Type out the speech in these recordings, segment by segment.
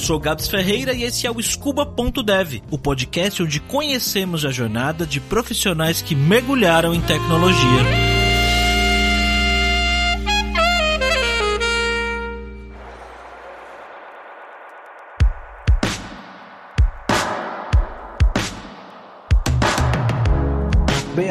sou Gabs Ferreira e esse é o Scuba.dev, o podcast onde conhecemos a jornada de profissionais que mergulharam em tecnologia.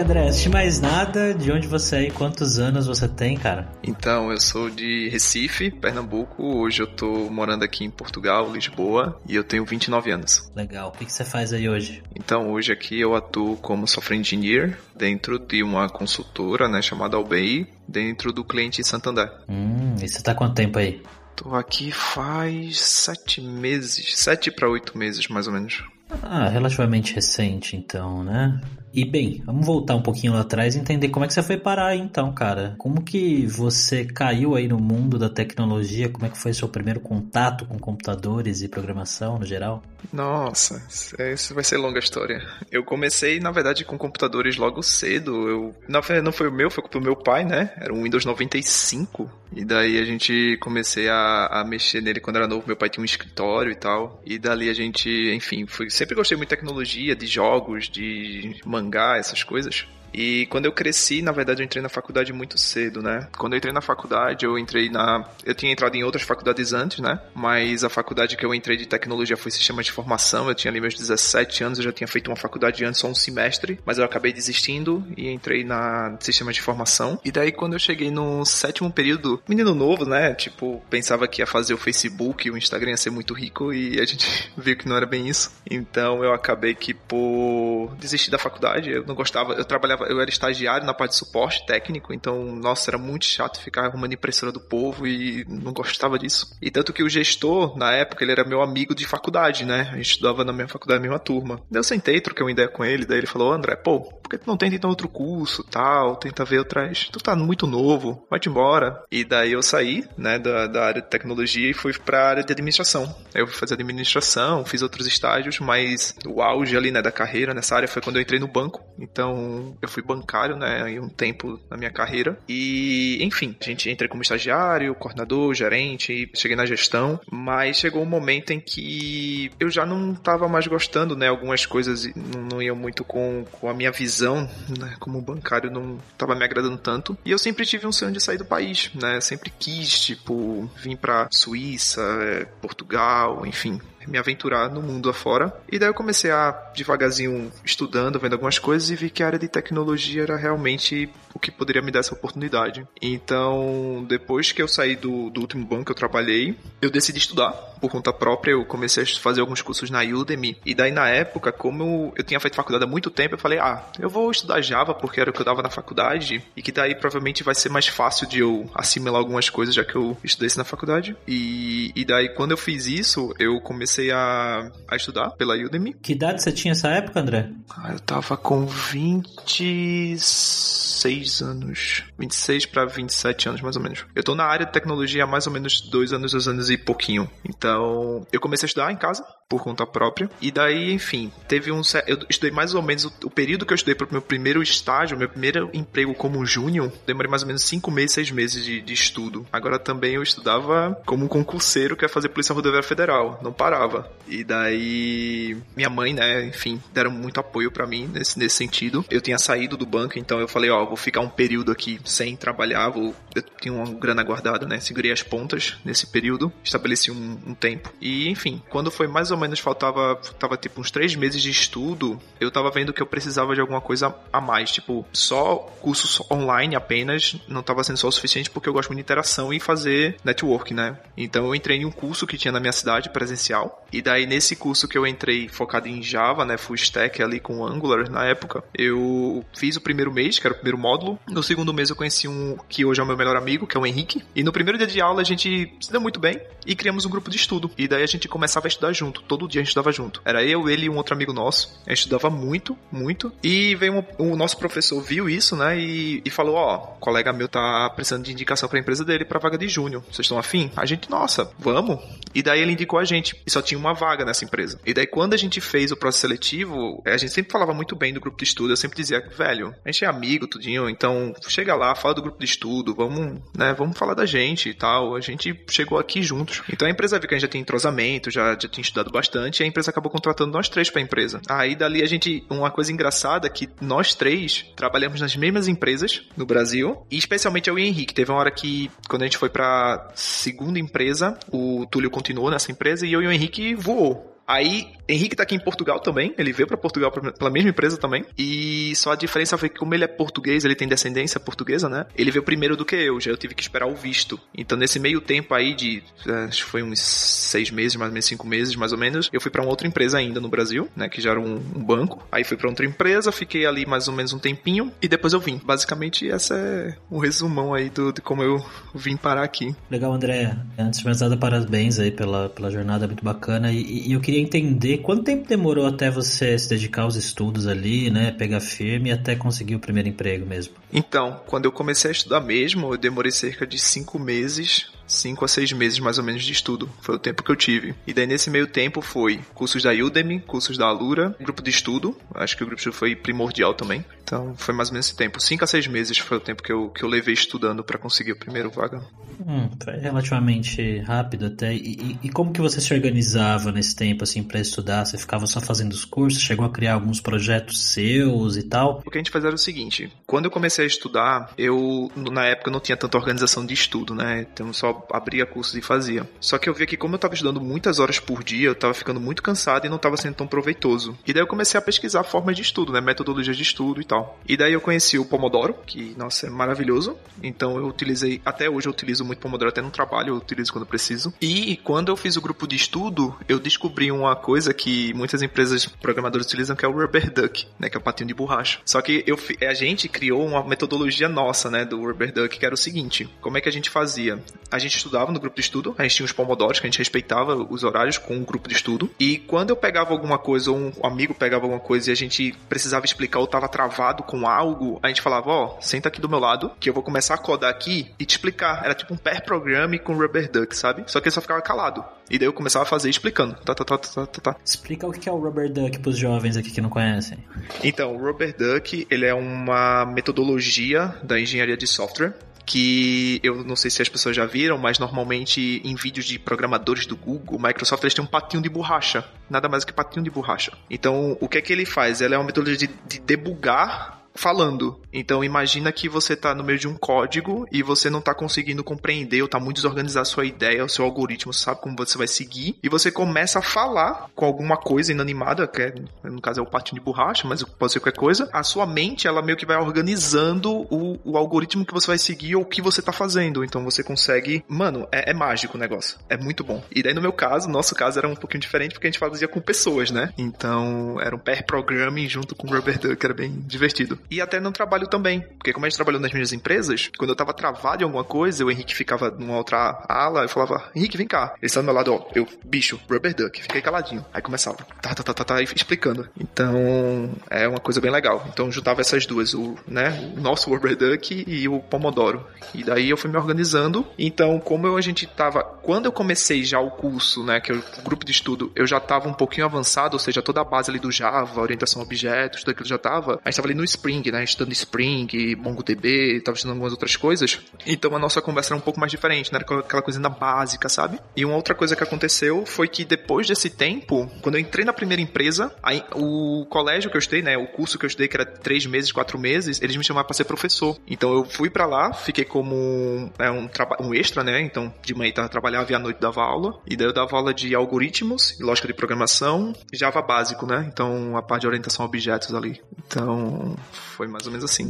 André, antes de mais nada, de onde você é e quantos anos você tem, cara? Então, eu sou de Recife, Pernambuco. Hoje eu tô morando aqui em Portugal, Lisboa, e eu tenho 29 anos. Legal. O que você faz aí hoje? Então, hoje aqui eu atuo como software engineer dentro de uma consultora, né, chamada Albay, dentro do cliente Santander. Hum, e você tá quanto tempo aí? Tô aqui faz sete meses, sete para oito meses mais ou menos. Ah, relativamente recente então, né? E bem, vamos voltar um pouquinho lá atrás e entender como é que você foi parar aí então, cara. Como que você caiu aí no mundo da tecnologia? Como é que foi seu primeiro contato com computadores e programação no geral? Nossa, isso vai ser longa história. Eu comecei, na verdade, com computadores logo cedo. Eu, na verdade, não foi o meu, foi o meu pai, né? Era um Windows 95. E daí a gente comecei a, a mexer nele quando era novo. Meu pai tinha um escritório e tal. E dali a gente, enfim, foi, sempre gostei muito de tecnologia, de jogos, de mangá, essas coisas. E quando eu cresci, na verdade, eu entrei na faculdade muito cedo, né? Quando eu entrei na faculdade, eu entrei na. Eu tinha entrado em outras faculdades antes, né? Mas a faculdade que eu entrei de tecnologia foi sistema de formação. Eu tinha ali meus 17 anos, eu já tinha feito uma faculdade antes, só um semestre, mas eu acabei desistindo e entrei na sistema de formação. E daí, quando eu cheguei no sétimo período, menino novo, né? Tipo, pensava que ia fazer o Facebook, o Instagram ia ser muito rico e a gente viu que não era bem isso. Então eu acabei que por desistir da faculdade, eu não gostava, eu trabalhava trabalhava, eu era estagiário na parte de suporte técnico, então, nossa, era muito chato ficar arrumando impressora do povo e não gostava disso. E tanto que o gestor, na época, ele era meu amigo de faculdade, né? A gente estudava na mesma faculdade, na mesma turma. Daí eu sentei, troquei uma ideia com ele, daí ele falou, André, pô, por que tu não tenta então outro curso, tal, tenta ver outras... Tu tá muito novo, vai-te embora. E daí eu saí, né, da, da área de tecnologia e fui pra área de administração. Eu fui fazer administração, fiz outros estágios, mas o auge ali, né, da carreira nessa área foi quando eu entrei no banco. Então, eu eu fui bancário, né, em um tempo na minha carreira. E, enfim, a gente entrei como estagiário, coordenador, gerente, cheguei na gestão, mas chegou um momento em que eu já não estava mais gostando, né, algumas coisas não, não iam muito com, com a minha visão, né, como bancário não estava me agradando tanto. E eu sempre tive um sonho de sair do país, né, sempre quis, tipo, vir para Suíça, Portugal, enfim, me aventurar no mundo afora. E daí eu comecei a, devagarzinho, estudando, vendo algumas coisas e vi que a área de tecnologia era realmente o que poderia me dar essa oportunidade. Então, depois que eu saí do, do último banco que eu trabalhei, eu decidi estudar por conta própria. Eu comecei a fazer alguns cursos na Udemy. E daí, na época, como eu, tinha feito faculdade há muito tempo, eu falei, ah, eu vou estudar Java porque era o que eu dava na faculdade e que daí provavelmente vai ser mais fácil de eu assimilar algumas coisas já que eu estudei isso na faculdade. E, e daí, quando eu fiz isso, eu comecei a, a estudar pela Udemy. Que idade você tinha nessa época, André? Ah, eu tava com 26 26 anos. 26 para 27 anos, mais ou menos. Eu tô na área de tecnologia há mais ou menos dois anos, dois anos e pouquinho. Então, eu comecei a estudar em casa, por conta própria. E daí, enfim, teve um. Eu estudei mais ou menos o, período que eu estudei para o meu primeiro estágio, meu primeiro emprego como júnior. Demorei mais ou menos cinco meses, seis meses de, de estudo. Agora também eu estudava como um concurseiro que ia fazer Polícia Rodoviária Federal. Não parava. E daí, minha mãe, né, enfim, deram muito apoio para mim nesse, nesse sentido. Eu tinha saído do banco, então eu falei, ó, vou ficar um período aqui sem trabalhar, vou, eu tinha uma grana guardada, né? Segurei as pontas nesse período, estabeleci um, um, tempo. E, enfim, quando foi mais ou menos, faltava, tava tipo uns três meses de estudo, eu tava vendo que eu precisava de alguma coisa a mais, tipo, só curso online apenas não tava sendo só o suficiente porque eu gosto muito de interação e fazer network, né? Então eu entrei em um curso que tinha na minha cidade, presencial, e daí nesse curso que eu entrei focado em Java, né, full stack ali com Angular na época, eu fiz o primeiro mês, que era o primeiro módulo. No segundo mês eu conheci um que hoje é o meu melhor amigo, que é o Henrique. E no primeiro dia de aula a gente se deu muito bem e criamos um grupo de estudo. E daí a gente começava a estudar junto. Todo dia a gente estudava junto. Era eu, ele e um outro amigo nosso. A gente estudava muito, muito. E veio um, o nosso professor viu isso, né? E, e falou: Ó, oh, colega meu tá precisando de indicação pra empresa dele pra vaga de júnior. Vocês estão afim? A gente, nossa, vamos. E daí ele indicou a gente. E só tinha uma vaga nessa empresa. E daí quando a gente fez o processo seletivo, a gente sempre falava muito bem do grupo de estudo. Eu sempre dizia, velho, a gente é amigo, tudinho, então chega lá, fala do grupo de estudo, vamos, né, vamos falar da gente e tal. A gente chegou aqui juntos. Então a empresa viu que a gente já tem entrosamento, já, já tinha estudado bastante, e a empresa acabou contratando nós três pra empresa. Aí dali a gente, uma coisa engraçada é que nós três trabalhamos nas mesmas empresas no Brasil, e especialmente eu e o Henrique. Teve uma hora que, quando a gente foi pra segunda empresa, o Túlio continuou nessa empresa e eu e o Henrique voou. Aí, Henrique tá aqui em Portugal também, ele veio para Portugal pela mesma empresa também, e só a diferença foi que como ele é português, ele tem descendência portuguesa, né? Ele veio primeiro do que eu, já eu tive que esperar o visto. Então, nesse meio tempo aí de, é, acho que foi uns seis meses, mais ou menos cinco meses, mais ou menos, eu fui para uma outra empresa ainda no Brasil, né, que já era um, um banco. Aí fui para outra empresa, fiquei ali mais ou menos um tempinho, e depois eu vim. Basicamente, essa é um resumão aí do, de como eu vim parar aqui. Legal, André. Antes de mais nada, parabéns aí pela, pela jornada, muito bacana, e, e eu queria entender quanto tempo demorou até você se dedicar aos estudos ali, né? Pegar firme até conseguir o primeiro emprego mesmo. Então, quando eu comecei a estudar mesmo, eu demorei cerca de cinco meses cinco a seis meses mais ou menos de estudo. Foi o tempo que eu tive. E daí nesse meio tempo foi cursos da Udemy, cursos da Alura, grupo de estudo. Acho que o grupo de estudo foi primordial também. Então foi mais ou menos esse tempo. Cinco a seis meses foi o tempo que eu, que eu levei estudando para conseguir o primeiro vaga. Hum, foi relativamente rápido até. E, e, como que você se organizava nesse tempo assim para estudar? Você ficava só fazendo os cursos? Chegou a criar alguns projetos seus e tal? O que a gente fazia era o seguinte: quando eu comecei a estudar, eu na época não tinha tanta organização de estudo, né? Então só abria cursos e fazia. Só que eu via que como eu estava estudando muitas horas por dia, eu estava ficando muito cansado e não estava sendo tão proveitoso. E daí eu comecei a pesquisar formas de estudo, né, metodologias de estudo e tal. E daí eu conheci o Pomodoro, que nossa, é maravilhoso. Então eu utilizei, até hoje eu utilizo muito Pomodoro até no trabalho, eu utilizo quando preciso. E quando eu fiz o grupo de estudo, eu descobri uma coisa que muitas empresas programadores utilizam que é o Rubber Duck, né, que é o patinho de borracha. Só que eu a gente criou uma metodologia nossa, né, do Rubber Duck, que era o seguinte: como é que a gente fazia? A gente estudava no grupo de estudo, a gente tinha os pomodoros que a gente respeitava os horários com o grupo de estudo. E quando eu pegava alguma coisa ou um amigo pegava alguma coisa e a gente precisava explicar ou tava travado com algo, a gente falava, ó, oh, senta aqui do meu lado que eu vou começar a codar aqui e te explicar. Era tipo um pair program com Rubber Duck, sabe? Só que ele só ficava calado. E daí eu começava a fazer explicando. Tá, tá, tá, tá, tá, tá. Explica o que é o Rubber Duck pros jovens aqui que não conhecem. Então, o Rubber Duck, ele é uma metodologia da engenharia de software que eu não sei se as pessoas já viram, mas normalmente em vídeos de programadores do Google, Microsoft, eles têm um patinho de borracha. Nada mais do que patinho de borracha. Então, o que é que ele faz? Ela é uma metodologia de, de debugar falando. Então imagina que você está no meio de um código e você não está conseguindo compreender ou está muito desorganizado a sua ideia, o seu algoritmo, sabe como você vai seguir, e você começa a falar com alguma coisa inanimada, que é, no caso é o patinho de borracha, mas pode ser qualquer coisa, a sua mente ela meio que vai organizando o, o algoritmo que você vai seguir ou o que você está fazendo. Então você consegue. Mano, é, é, mágico o negócio. É muito bom. E daí no meu caso, nosso caso era um pouquinho diferente porque a gente fazia com pessoas, né? Então era um pair programming junto com o Rubber Duck, era bem divertido e até no trabalho também. Porque como a gente trabalhou nas minhas empresas, quando eu tava travado em alguma coisa, o Henrique ficava numa outra ala, eu falava, Henrique, vem cá. Ele estava do meu lado, ó, eu, bicho, rubber duck. Fiquei caladinho. Aí começava, tá, tá, tá, tá, tá, explicando. Então, é uma coisa bem legal. Então, juntava essas duas, o, né, o nosso rubber duck e o Pomodoro. E daí eu fui me organizando. Então, como eu, a gente tava, quando eu comecei já o curso, né, que é o grupo de estudo, eu já tava um pouquinho avançado, ou seja, toda a base ali do Java, orientação a objetos, tudo aquilo já tava. A gente tava ali no Spring, Spring, né? Estudando Spring, MongoDB, estava estudando algumas outras coisas. Então a nossa conversa era um pouco mais diferente, né? Era aquela coisa ainda básica, sabe? E uma outra coisa que aconteceu foi que depois desse tempo, quando eu entrei na primeira empresa, aí, o colégio que eu estudei, né? O curso que eu estudei, que era três meses, quatro meses, eles me chamaram para ser professor. Então eu fui para lá, fiquei como é, um, um extra, né? Então de manhã eu trabalhava e à noite dava aula. E daí eu dava aula de algoritmos, lógica de programação, Java básico, né? Então a parte de orientação a objetos ali. Então foi mais ou menos assim.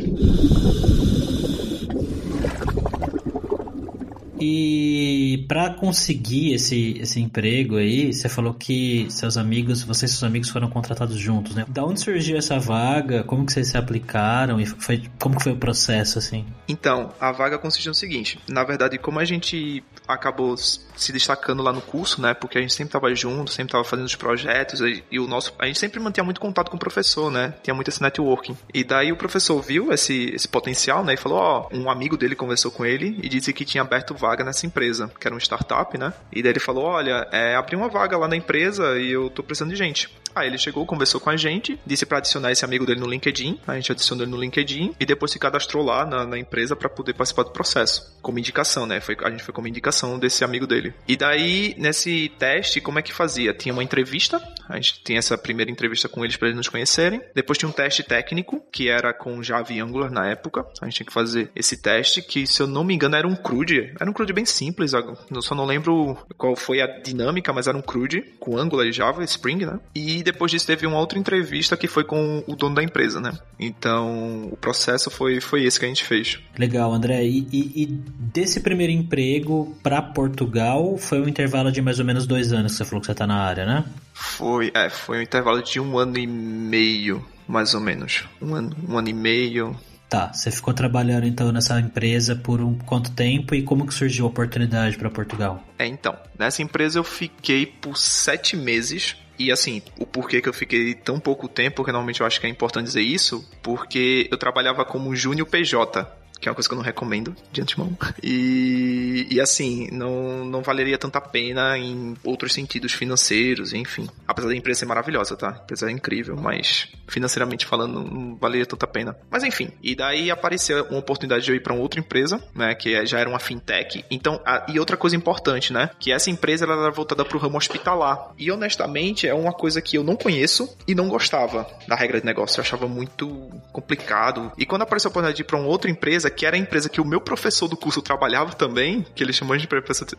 E para conseguir esse, esse emprego aí, você falou que seus amigos, você e seus amigos foram contratados juntos, né? Da onde surgiu essa vaga? Como que vocês se aplicaram? E foi, como que foi o processo, assim? Então, a vaga consistiu no seguinte. Na verdade, como a gente acabou se destacando lá no curso, né? Porque a gente sempre estava junto, sempre estava fazendo os projetos e, e, o nosso, a gente sempre mantinha muito contato com o professor, né? Tinha muito esse networking. E daí o professor viu esse, esse potencial, né? E falou, ó, um amigo dele conversou com ele e disse que tinha aberto vaga nessa empresa, que era uma startup, né? E daí ele falou, olha, é, abri uma vaga lá na empresa e eu tô precisando de gente. Aí ele chegou, conversou com a gente, disse para adicionar esse amigo dele no LinkedIn. A gente adicionou ele no LinkedIn e depois se cadastrou lá na, na empresa para poder participar do processo. Como indicação, né? Foi, a gente foi como indicação desse amigo dele. E daí, nesse teste, como é que fazia? Tinha uma entrevista, a gente tinha essa primeira entrevista com eles para eles nos conhecerem. Depois tinha um teste técnico, que era com Java e Angular na época. A gente tinha que fazer esse teste, que se eu não me engano era um CRUD. Era um CRUD bem simples, eu só não lembro qual foi a dinâmica, mas era um CRUD com Angular e Java, Spring, né? E depois disso teve uma outra entrevista que foi com o dono da empresa, né? Então o processo foi, foi esse que a gente fez. Legal, André. E, e, e desse primeiro emprego para Portugal foi um intervalo de mais ou menos dois anos que você falou que você tá na área, né? Foi, é, foi um intervalo de um ano e meio, mais ou menos. Um ano, um ano e meio, Tá, você ficou trabalhando então nessa empresa por um quanto tempo? E como que surgiu a oportunidade para Portugal? É, então, nessa empresa eu fiquei por sete meses. E assim, o porquê que eu fiquei tão pouco tempo, porque normalmente eu acho que é importante dizer isso, porque eu trabalhava como Júnior PJ que é uma coisa que eu não recomendo de antemão. E, e assim, não, não valeria tanta pena em outros sentidos financeiros, enfim. Apesar da empresa ser maravilhosa, tá? A empresa é incrível, mas financeiramente falando, não valeria tanta pena. Mas enfim, e daí apareceu uma oportunidade de eu ir para outra empresa, né? Que é, já era uma fintech. Então, a, e outra coisa importante, né? Que essa empresa ela era voltada para o ramo hospitalar. E honestamente, é uma coisa que eu não conheço e não gostava da regra de negócio. Eu achava muito complicado. E quando apareceu a oportunidade de ir para outra empresa, empresa, que era a empresa que o meu professor do curso trabalhava também, que ele chamou de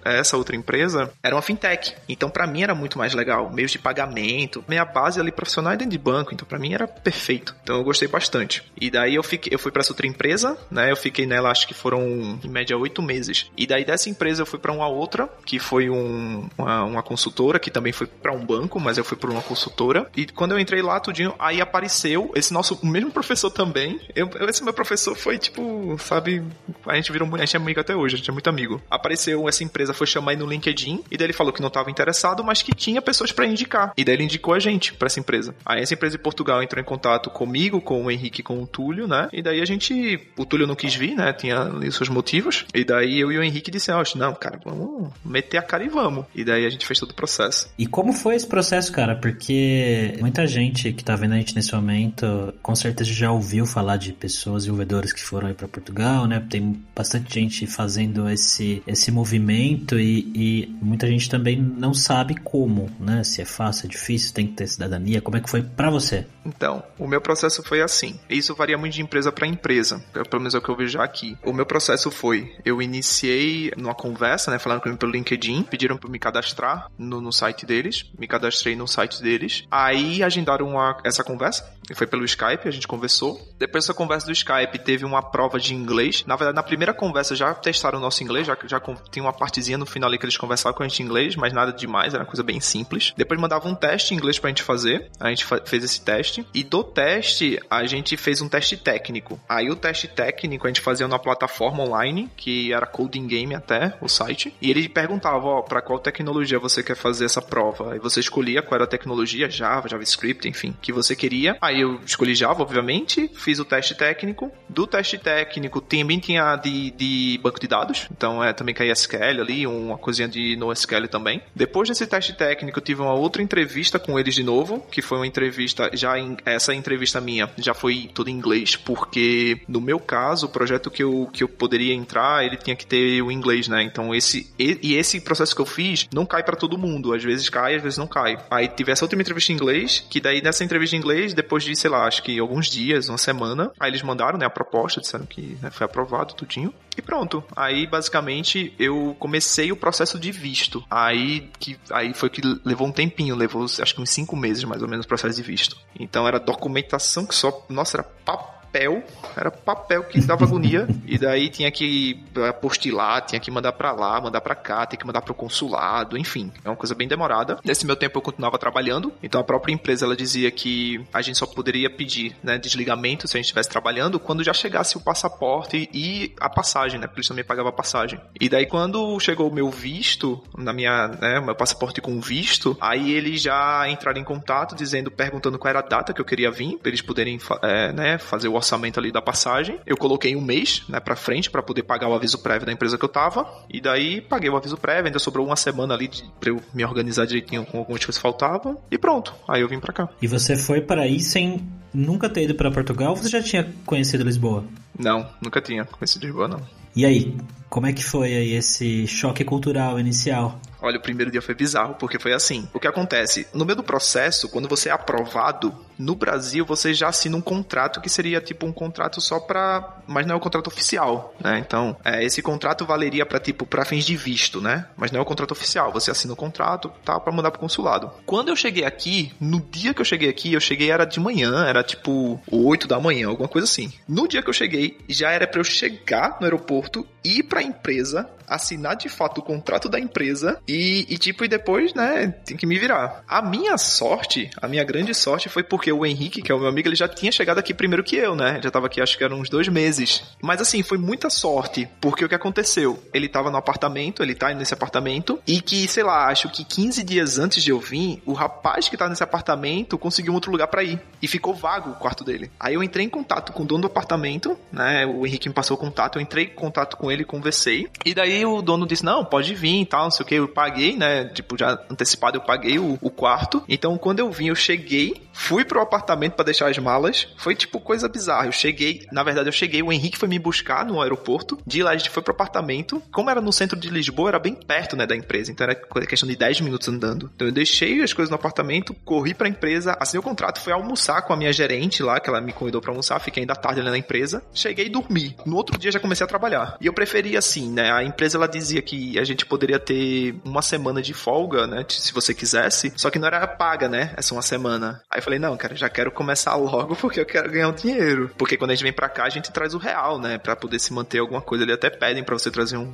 essa outra empresa, era uma fintech. Então, para mim era muito mais legal. Meios de pagamento, minha base ali profissional é dentro de banco, então para mim era perfeito. Então eu gostei bastante. E daí eu fiquei, eu fui para essa outra empresa, né? Eu fiquei nela, acho que foram em média oito meses. E daí dessa empresa eu fui para uma outra, que foi um, uma, uma consultora, que também foi para um banco, mas eu fui para uma consultora. E quando eu entrei lá, tudinho, aí apareceu esse nosso, o mesmo professor também. Eu, esse meu professor foi tipo sabe? A gente virou a gente é amigo até hoje, a gente é muito amigo. Apareceu essa empresa, foi chamar ele no LinkedIn, e daí ele falou que não estava interessado, mas que tinha pessoas para indicar. E daí ele indicou a gente para essa empresa. Aí essa empresa de Portugal entrou em contato comigo, com o Henrique, com o Túlio, né? E daí a gente, o Túlio não quis vir, né? Tinha seus motivos. E daí eu e o Henrique disseram, não, cara, vamos meter a cara e vamos. E daí a gente fez todo o processo. E como foi esse processo, cara? Porque muita gente que tá vendo a gente nesse momento, com certeza já ouviu falar de pessoas desenvolvedoras que foram aí para Portugal Portugal, né? Tem bastante gente fazendo esse, esse movimento e, e muita gente também não sabe como, né? Se é fácil, é difícil, tem que ter cidadania. Como é que foi para você? Então, o meu processo foi assim. Isso varia muito de empresa para empresa, pelo menos é o que eu vejo aqui. O meu processo foi, eu iniciei numa conversa, né, falando comigo pelo LinkedIn, pediram para me cadastrar no, no, site deles, me cadastrei no site deles. Aí agendaram uma, essa conversa, foi pelo Skype, a gente conversou. Depois dessa conversa do Skype, teve uma prova de inglês. Na verdade, na primeira conversa já testaram o nosso inglês, já, já tem uma partezinha no final ali que eles conversavam com a gente em inglês, mas nada demais, era uma coisa bem simples. Depois mandavam um teste em inglês pra gente fazer, a gente fez esse teste. E do teste, a gente fez um teste técnico. Aí o teste técnico a gente fazia numa plataforma online, que era Coding Game até, o site. E ele perguntava, ó, pra qual tecnologia você quer fazer essa prova. Aí você escolhia qual era a tecnologia, Java, JavaScript, enfim, que você queria. Aí eu escolhi Java, obviamente, fiz o teste técnico. Do teste técnico, também tinha de, de banco de dados, então é, também caía SQL ali, uma coisinha de NoSQL também. Depois desse teste técnico, eu tive uma outra entrevista com eles de novo, que foi uma entrevista, já em, essa entrevista minha já foi toda em inglês, porque no meu caso, o projeto que eu, que eu poderia entrar, ele tinha que ter o inglês, né? Então esse, e, e esse processo que eu fiz não cai para todo mundo, às vezes cai, às vezes não cai. Aí tive essa outra entrevista em inglês, que daí nessa entrevista em inglês, depois de, sei lá, acho que alguns dias, uma semana, aí eles mandaram, né, a proposta, disseram que né, foi aprovado tudinho. E pronto. Aí, basicamente, eu comecei o processo de visto. Aí que aí foi que levou um tempinho, levou acho que uns cinco meses mais ou menos o processo de visto. Então era documentação que só. Nossa, era papo papel, era papel que dava agonia, e daí tinha que apostilar, tinha que mandar para lá, mandar para cá, tinha que mandar pro consulado, enfim, é uma coisa bem demorada. Nesse meu tempo eu continuava trabalhando, então a própria empresa ela dizia que a gente só poderia pedir, né, desligamento se a gente estivesse trabalhando quando já chegasse o passaporte e a passagem, né, porque eles também pagava a passagem. E daí quando chegou o meu visto, na minha, né, meu passaporte com visto, aí eles já entraram em contato dizendo, perguntando qual era a data que eu queria vir, para eles poderem, é, né, fazer o orçamento ali da passagem. Eu coloquei um mês, né, para frente para poder pagar o aviso prévio da empresa que eu tava, e daí paguei o aviso prévio, ainda sobrou uma semana ali de, pra eu me organizar direitinho com algumas coisas que faltavam, e pronto. Aí eu vim para cá. E você foi para aí sem nunca ter ido para Portugal? Ou você já tinha conhecido Lisboa? Não, nunca tinha conhecido Lisboa, não. E aí, como é que foi aí esse choque cultural inicial? Olha, o primeiro dia foi bizarro, porque foi assim. O que acontece? No meio do processo, quando você é aprovado, no Brasil você já assina um contrato que seria tipo um contrato só pra. Mas não é o um contrato oficial, né? Então, é, esse contrato valeria para tipo, pra fins de visto, né? Mas não é o um contrato oficial. Você assina o contrato, tá, pra mandar pro consulado. Quando eu cheguei aqui, no dia que eu cheguei aqui, eu cheguei era de manhã, era tipo 8 da manhã, alguma coisa assim. No dia que eu cheguei, já era para eu chegar no aeroporto, ir pra empresa, assinar de fato o contrato da empresa e, e, tipo, e depois, né, tem que me virar. A minha sorte, a minha grande sorte foi porque o Henrique, que é o meu amigo, ele já tinha chegado aqui primeiro que eu, né? Já tava aqui, acho que eram uns dois meses. Mas assim, foi muita sorte, porque o que aconteceu? Ele tava no apartamento, ele tá nesse apartamento, e que, sei lá, acho que 15 dias antes de eu vir, o rapaz que tá nesse apartamento conseguiu um outro lugar para ir. E ficou vago o quarto dele. Aí eu entrei em contato com o dono do apartamento, né? O Henrique me passou o contato, eu entrei em contato com ele, conversei. E daí o dono disse: Não, pode vir e tal, não sei o que. Eu paguei, né? Tipo, já antecipado, eu paguei o, o quarto. Então, quando eu vim, eu cheguei, fui pro apartamento para deixar as malas. Foi tipo coisa bizarra. Eu cheguei, na verdade, eu cheguei, o Henrique foi me buscar no aeroporto. De lá a gente foi pro apartamento. Como era no centro de Lisboa, era bem perto, né, da empresa. Então era questão de 10 minutos andando. Então eu deixei as coisas no apartamento, corri pra empresa, assinei o contrato, fui almoçar com a minha gerente lá, que ela me convidou para almoçar, fiquei ainda tarde ali na empresa. Cheguei e dormi. No outro dia já comecei a trabalhar. E eu preferi assim, né? A empresa ela dizia que a gente poderia ter uma semana de folga, né? Se você quisesse. Só que não era paga, né? Essa uma semana. Aí eu falei, não, cara, já quero começar logo porque eu quero ganhar o dinheiro. Porque quando a gente vem pra cá, a gente traz o real, né? Pra poder se manter alguma coisa. Eles até pedem para você trazer um,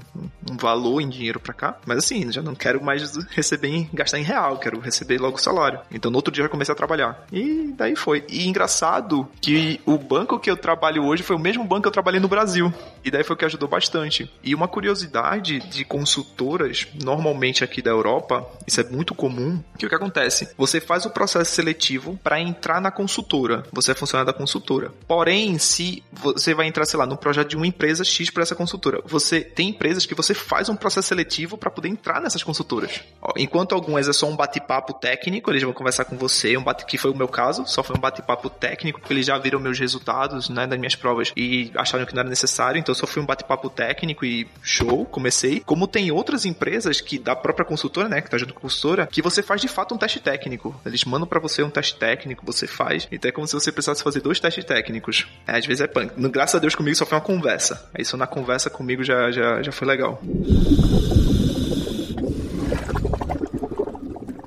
um, valor em dinheiro pra cá. Mas assim, já não quero mais receber em, gastar em real. Quero receber logo o salário. Então no outro dia eu comecei a trabalhar. E daí foi. E engraçado que o banco que eu trabalho hoje foi o mesmo banco que eu trabalhei no Brasil. E daí foi o que ajudou bastante. E uma curiosidade de consultoras, normalmente aqui da Europa, isso é muito comum, que o que acontece? Você faz o processo seletivo para entrar na consultora. Você é funcionário da consultora. Porém, se você vai entrar, sei lá, no projeto de uma empresa X para essa consultora, você tem empresas que você faz um processo seletivo para poder entrar nessas consultoras. Enquanto algumas é só um bate-papo técnico, eles vão conversar com você, um bate que foi o meu caso, só foi um bate-papo técnico, porque eles já viram meus resultados, né, das minhas provas e acharam que não era necessário, então só foi um bate-papo técnico e show, comecei. Como tem outras empresas que da própria consultora, né, que tá junto com a consultora, que você faz de fato um teste técnico. Eles mandam para você um teste técnico, você faz. Então é como se você precisasse fazer dois testes técnicos. É, às vezes é punk. Graças a Deus comigo só foi uma conversa. Isso na conversa comigo já, já, já foi legal.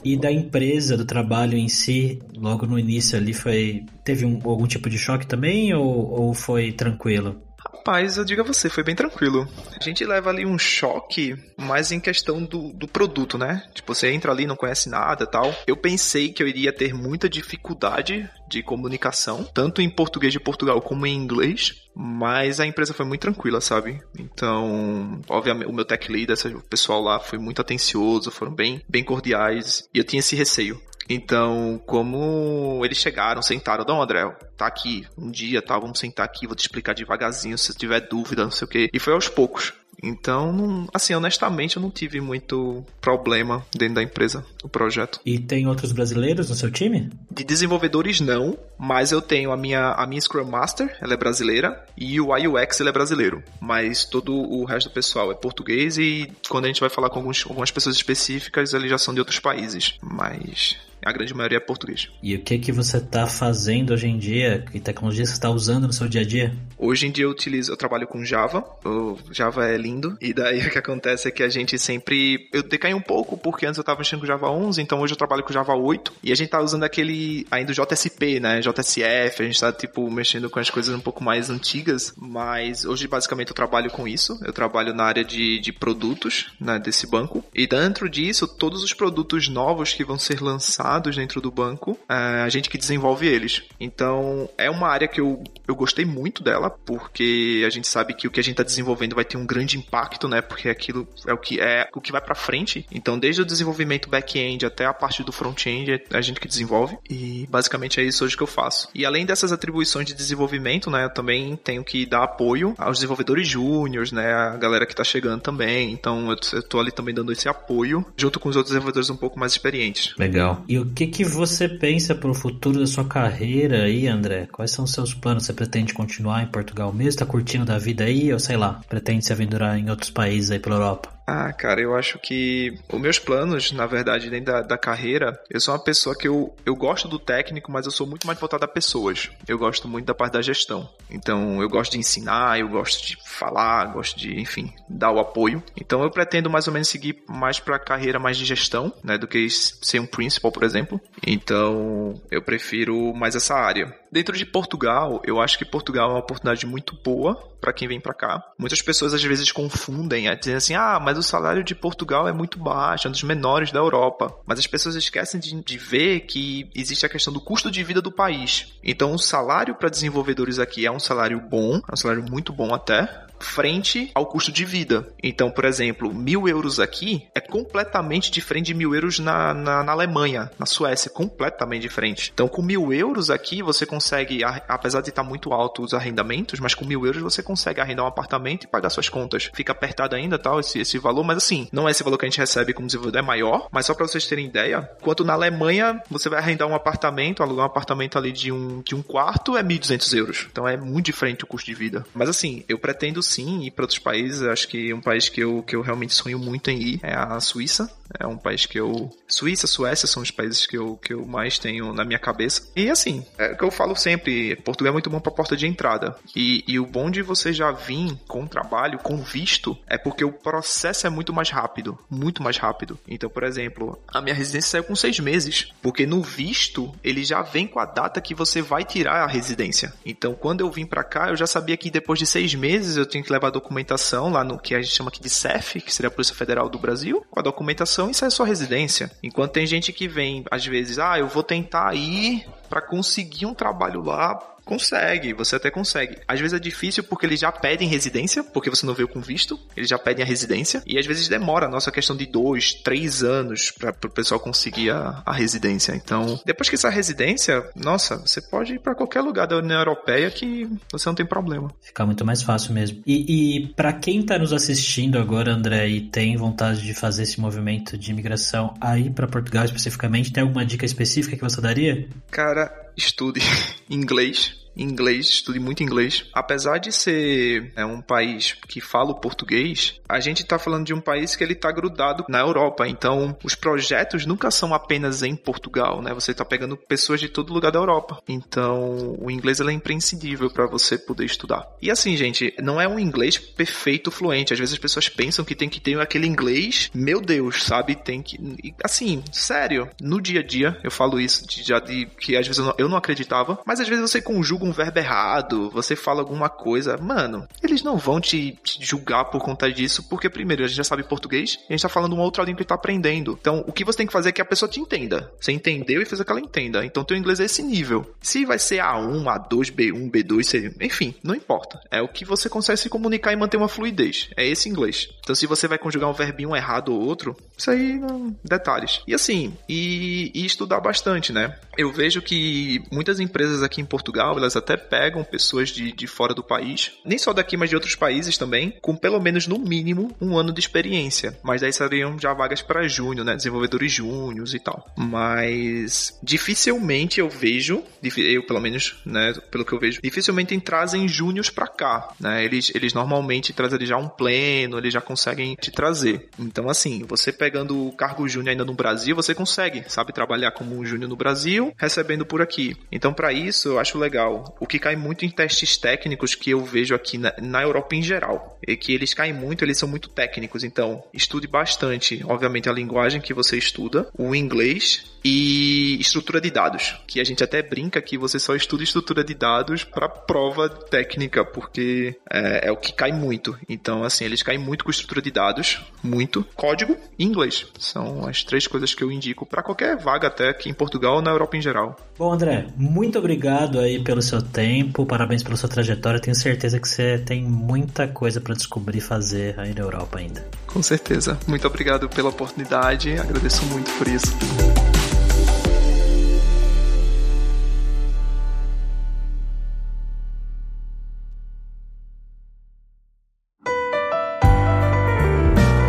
E da empresa, do trabalho em si, logo no início ali foi. Teve um, algum tipo de choque também ou, ou foi tranquilo? Rapaz, eu digo a você, foi bem tranquilo. A gente leva ali um choque, mais em questão do, do produto, né? Tipo, você entra ali, não conhece nada tal. Eu pensei que eu iria ter muita dificuldade de comunicação, tanto em português de Portugal como em inglês, mas a empresa foi muito tranquila, sabe? Então, obviamente, o meu tech lead, o pessoal lá foi muito atencioso, foram bem, bem cordiais, e eu tinha esse receio. Então, como eles chegaram, sentaram, Dom André, tá aqui, um dia, tá, vamos sentar aqui, vou te explicar devagarzinho, se tiver dúvida, não sei o quê. E foi aos poucos. Então, assim, honestamente, eu não tive muito problema dentro da empresa, o projeto. E tem outros brasileiros no seu time? De desenvolvedores, não, mas eu tenho a minha, a minha Scrum Master, ela é brasileira, e o IUX, ele é brasileiro. Mas todo o resto do pessoal é português e quando a gente vai falar com alguns, algumas pessoas específicas, eles já são de outros países. Mas A grande maioria é português. E o que que você está fazendo hoje em dia? Que tecnologia você está usando no seu dia a dia? Hoje em dia eu utilizo, eu trabalho com Java. O Java é lindo. E daí o que acontece é que a gente sempre. Eu decaí um pouco, porque antes eu estava mexendo com Java 11, então hoje eu trabalho com Java 8. E a gente tá usando aquele ainda o JSP, né? JSF, a gente tá tipo mexendo com as coisas um pouco mais antigas. Mas hoje basicamente eu trabalho com isso. Eu trabalho na área de, de produtos né, desse banco. E dentro disso, todos os produtos novos que vão ser lançados dentro do banco, é a gente que desenvolve eles. Então é uma área que eu, eu gostei muito dela porque a gente sabe que o que a gente está desenvolvendo vai ter um grande impacto, né? Porque aquilo é o que é o que vai para frente. Então, desde o desenvolvimento back-end até a parte do front-end, é a gente que desenvolve. E basicamente é isso hoje que eu faço. E além dessas atribuições de desenvolvimento, né, eu também tenho que dar apoio aos desenvolvedores júniores, né, a galera que está chegando também. Então, eu, eu tô ali também dando esse apoio junto com os outros desenvolvedores um pouco mais experientes. Legal. E o que que você pensa para o futuro da sua carreira aí, André? Quais são os seus planos? Você pretende continuar em Portugal mesmo? Tá curtindo da vida aí? Ou sei lá, pretende se aventurar em outros países aí pela Europa? Ah, cara, eu acho que os meus planos, na verdade, dentro da, da, carreira, eu sou uma pessoa que eu, eu gosto do técnico, mas eu sou muito mais voltado a pessoas. Eu gosto muito da parte da gestão. Então, eu gosto de ensinar, eu gosto de falar, gosto de, enfim, dar o apoio. Então, eu pretendo mais ou menos seguir mais para a carreira mais de gestão, né, do que ser um principal, por exemplo. Então, eu prefiro mais essa área. Dentro de Portugal, eu acho que Portugal é uma oportunidade muito boa para quem vem para cá. Muitas pessoas às vezes confundem, é, dizendo assim: ah, mas o salário de Portugal é muito baixo, é um dos menores da Europa. Mas as pessoas esquecem de, de ver que existe a questão do custo de vida do país. Então, o salário para desenvolvedores aqui é um salário bom, é um salário muito bom até, frente ao custo de vida. Então, por exemplo, mil euros aqui é completamente diferente de mil euros na, na, na Alemanha, na Suécia, completamente diferente. Então, com mil euros aqui, você consegue, apesar de estar muito alto os arrendamentos, mas com mil euros você consegue arrendar um apartamento e pagar suas contas. Fica apertado ainda, tal, esse, esse valor, mas assim, não é esse valor que a gente recebe como desenvolvedor, é maior, mas só para vocês terem ideia, quanto na Alemanha você vai arrendar um apartamento, alugar um apartamento ali de um, de um quarto, é 1.200 euros. Então é muito diferente o custo de vida. Mas assim, eu pretendo sim ir para outros países. Acho que um país que eu, que eu realmente sonho muito em ir é a Suíça. É um país que eu. Suíça, Suécia são os países que eu, que eu mais tenho na minha cabeça. E assim, é o que eu falo sempre: Portugal é muito bom para porta de entrada. E, e o bom de você já vir com trabalho, com visto, é porque o processo é muito mais rápido. Muito mais rápido. Então, por exemplo, a minha residência saiu com seis meses. Porque no visto, ele já vem com a data que você vai tirar a residência. Então, quando eu vim para cá, eu já sabia que depois de seis meses eu tinha que levar a documentação lá no que a gente chama aqui de CEF, que seria a Polícia Federal do Brasil, com a documentação e sai sua residência. Enquanto tem gente que vem, às vezes, ah, eu vou tentar ir para conseguir um trabalho lá Consegue, você até consegue. Às vezes é difícil porque eles já pedem residência, porque você não veio com visto, eles já pedem a residência, e às vezes demora a nossa questão de dois, três anos para o pessoal conseguir a, a, residência. Então, depois que essa residência, nossa, você pode ir para qualquer lugar da União Europeia que você não tem problema. Fica muito mais fácil mesmo. E, e para quem está nos assistindo agora, André, e tem vontade de fazer esse movimento de imigração aí para Portugal especificamente, tem alguma dica específica que você daria? Cara, estude inglês inglês, estude muito inglês. Apesar de ser é, um país que fala o português, a gente está falando de um país que ele está grudado na Europa. Então, os projetos nunca são apenas em Portugal, né? Você está pegando pessoas de todo lugar da Europa. Então, o inglês é imprescindível para você poder estudar. E assim, gente, não é um inglês perfeito, fluente. Às vezes as pessoas pensam que tem que ter aquele inglês, meu Deus, sabe? Tem que. Assim, sério, no dia a dia, eu falo isso, de, já de que às vezes eu não, eu não acreditava, mas às vezes você conjuga um verbo errado, você fala alguma coisa, mano, eles não vão te, te julgar por conta disso, porque primeiro, a gente já sabe português a gente tá falando uma outra língua que tá aprendendo. Então, o que você tem que fazer é que a pessoa te entenda. Você entendeu e fez que ela entenda. Então, teu inglês é esse nível. Se vai ser A1, A2, B1, B2, enfim, não importa. É o que você consegue se comunicar e manter uma fluidez. É esse inglês. Então, se você vai conjugar um verbinho errado ou outro, isso aí, não... detalhes. E assim, e, e estudar bastante, né? Eu vejo que muitas empresas aqui em Portugal, elas elas até pegam pessoas de, de fora do país, nem só daqui, mas de outros países também, com pelo menos no mínimo um ano de experiência. Mas daí seriam já vagas para júnior, né? Desenvolvedores júniores e tal. Mas dificilmente eu vejo, eu pelo menos, né, pelo que eu vejo, dificilmente trazem júniors para cá, né? Eles, eles normalmente trazem já um pleno, eles já conseguem te trazer. Então, assim, você pegando o cargo júnior ainda no Brasil, você consegue, sabe, trabalhar como um júnior no Brasil, recebendo por aqui. Então, para isso, eu acho legal. O que cai muito em testes técnicos que eu vejo aqui na, na Europa em geral, é que eles caem muito, eles são muito técnicos. Então, estude bastante, obviamente, a linguagem que você estuda, o inglês e estrutura de dados, que a gente até brinca que você só estuda estrutura de dados para prova técnica, porque é, é, o que cai muito. Então, assim, eles caem muito com estrutura de dados, muito. Código e inglês. São as três coisas que eu indico para qualquer vaga, até aqui em Portugal ou na Europa em geral. Bom, André, muito obrigado aí pelo seu tempo, parabéns pela sua trajetória. Tenho certeza que você tem muita coisa para descobrir e fazer aí na Europa ainda. Com certeza. Muito obrigado pela oportunidade, agradeço muito por isso.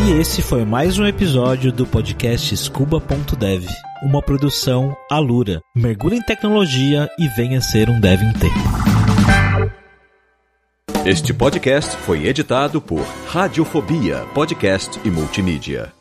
E esse foi mais um episódio do podcast Scuba.dev, uma produção Alura. Mergulhe em tecnologia e venha ser um dev em tempo. Este podcast foi editado por Radiofobia, podcast e multimídia.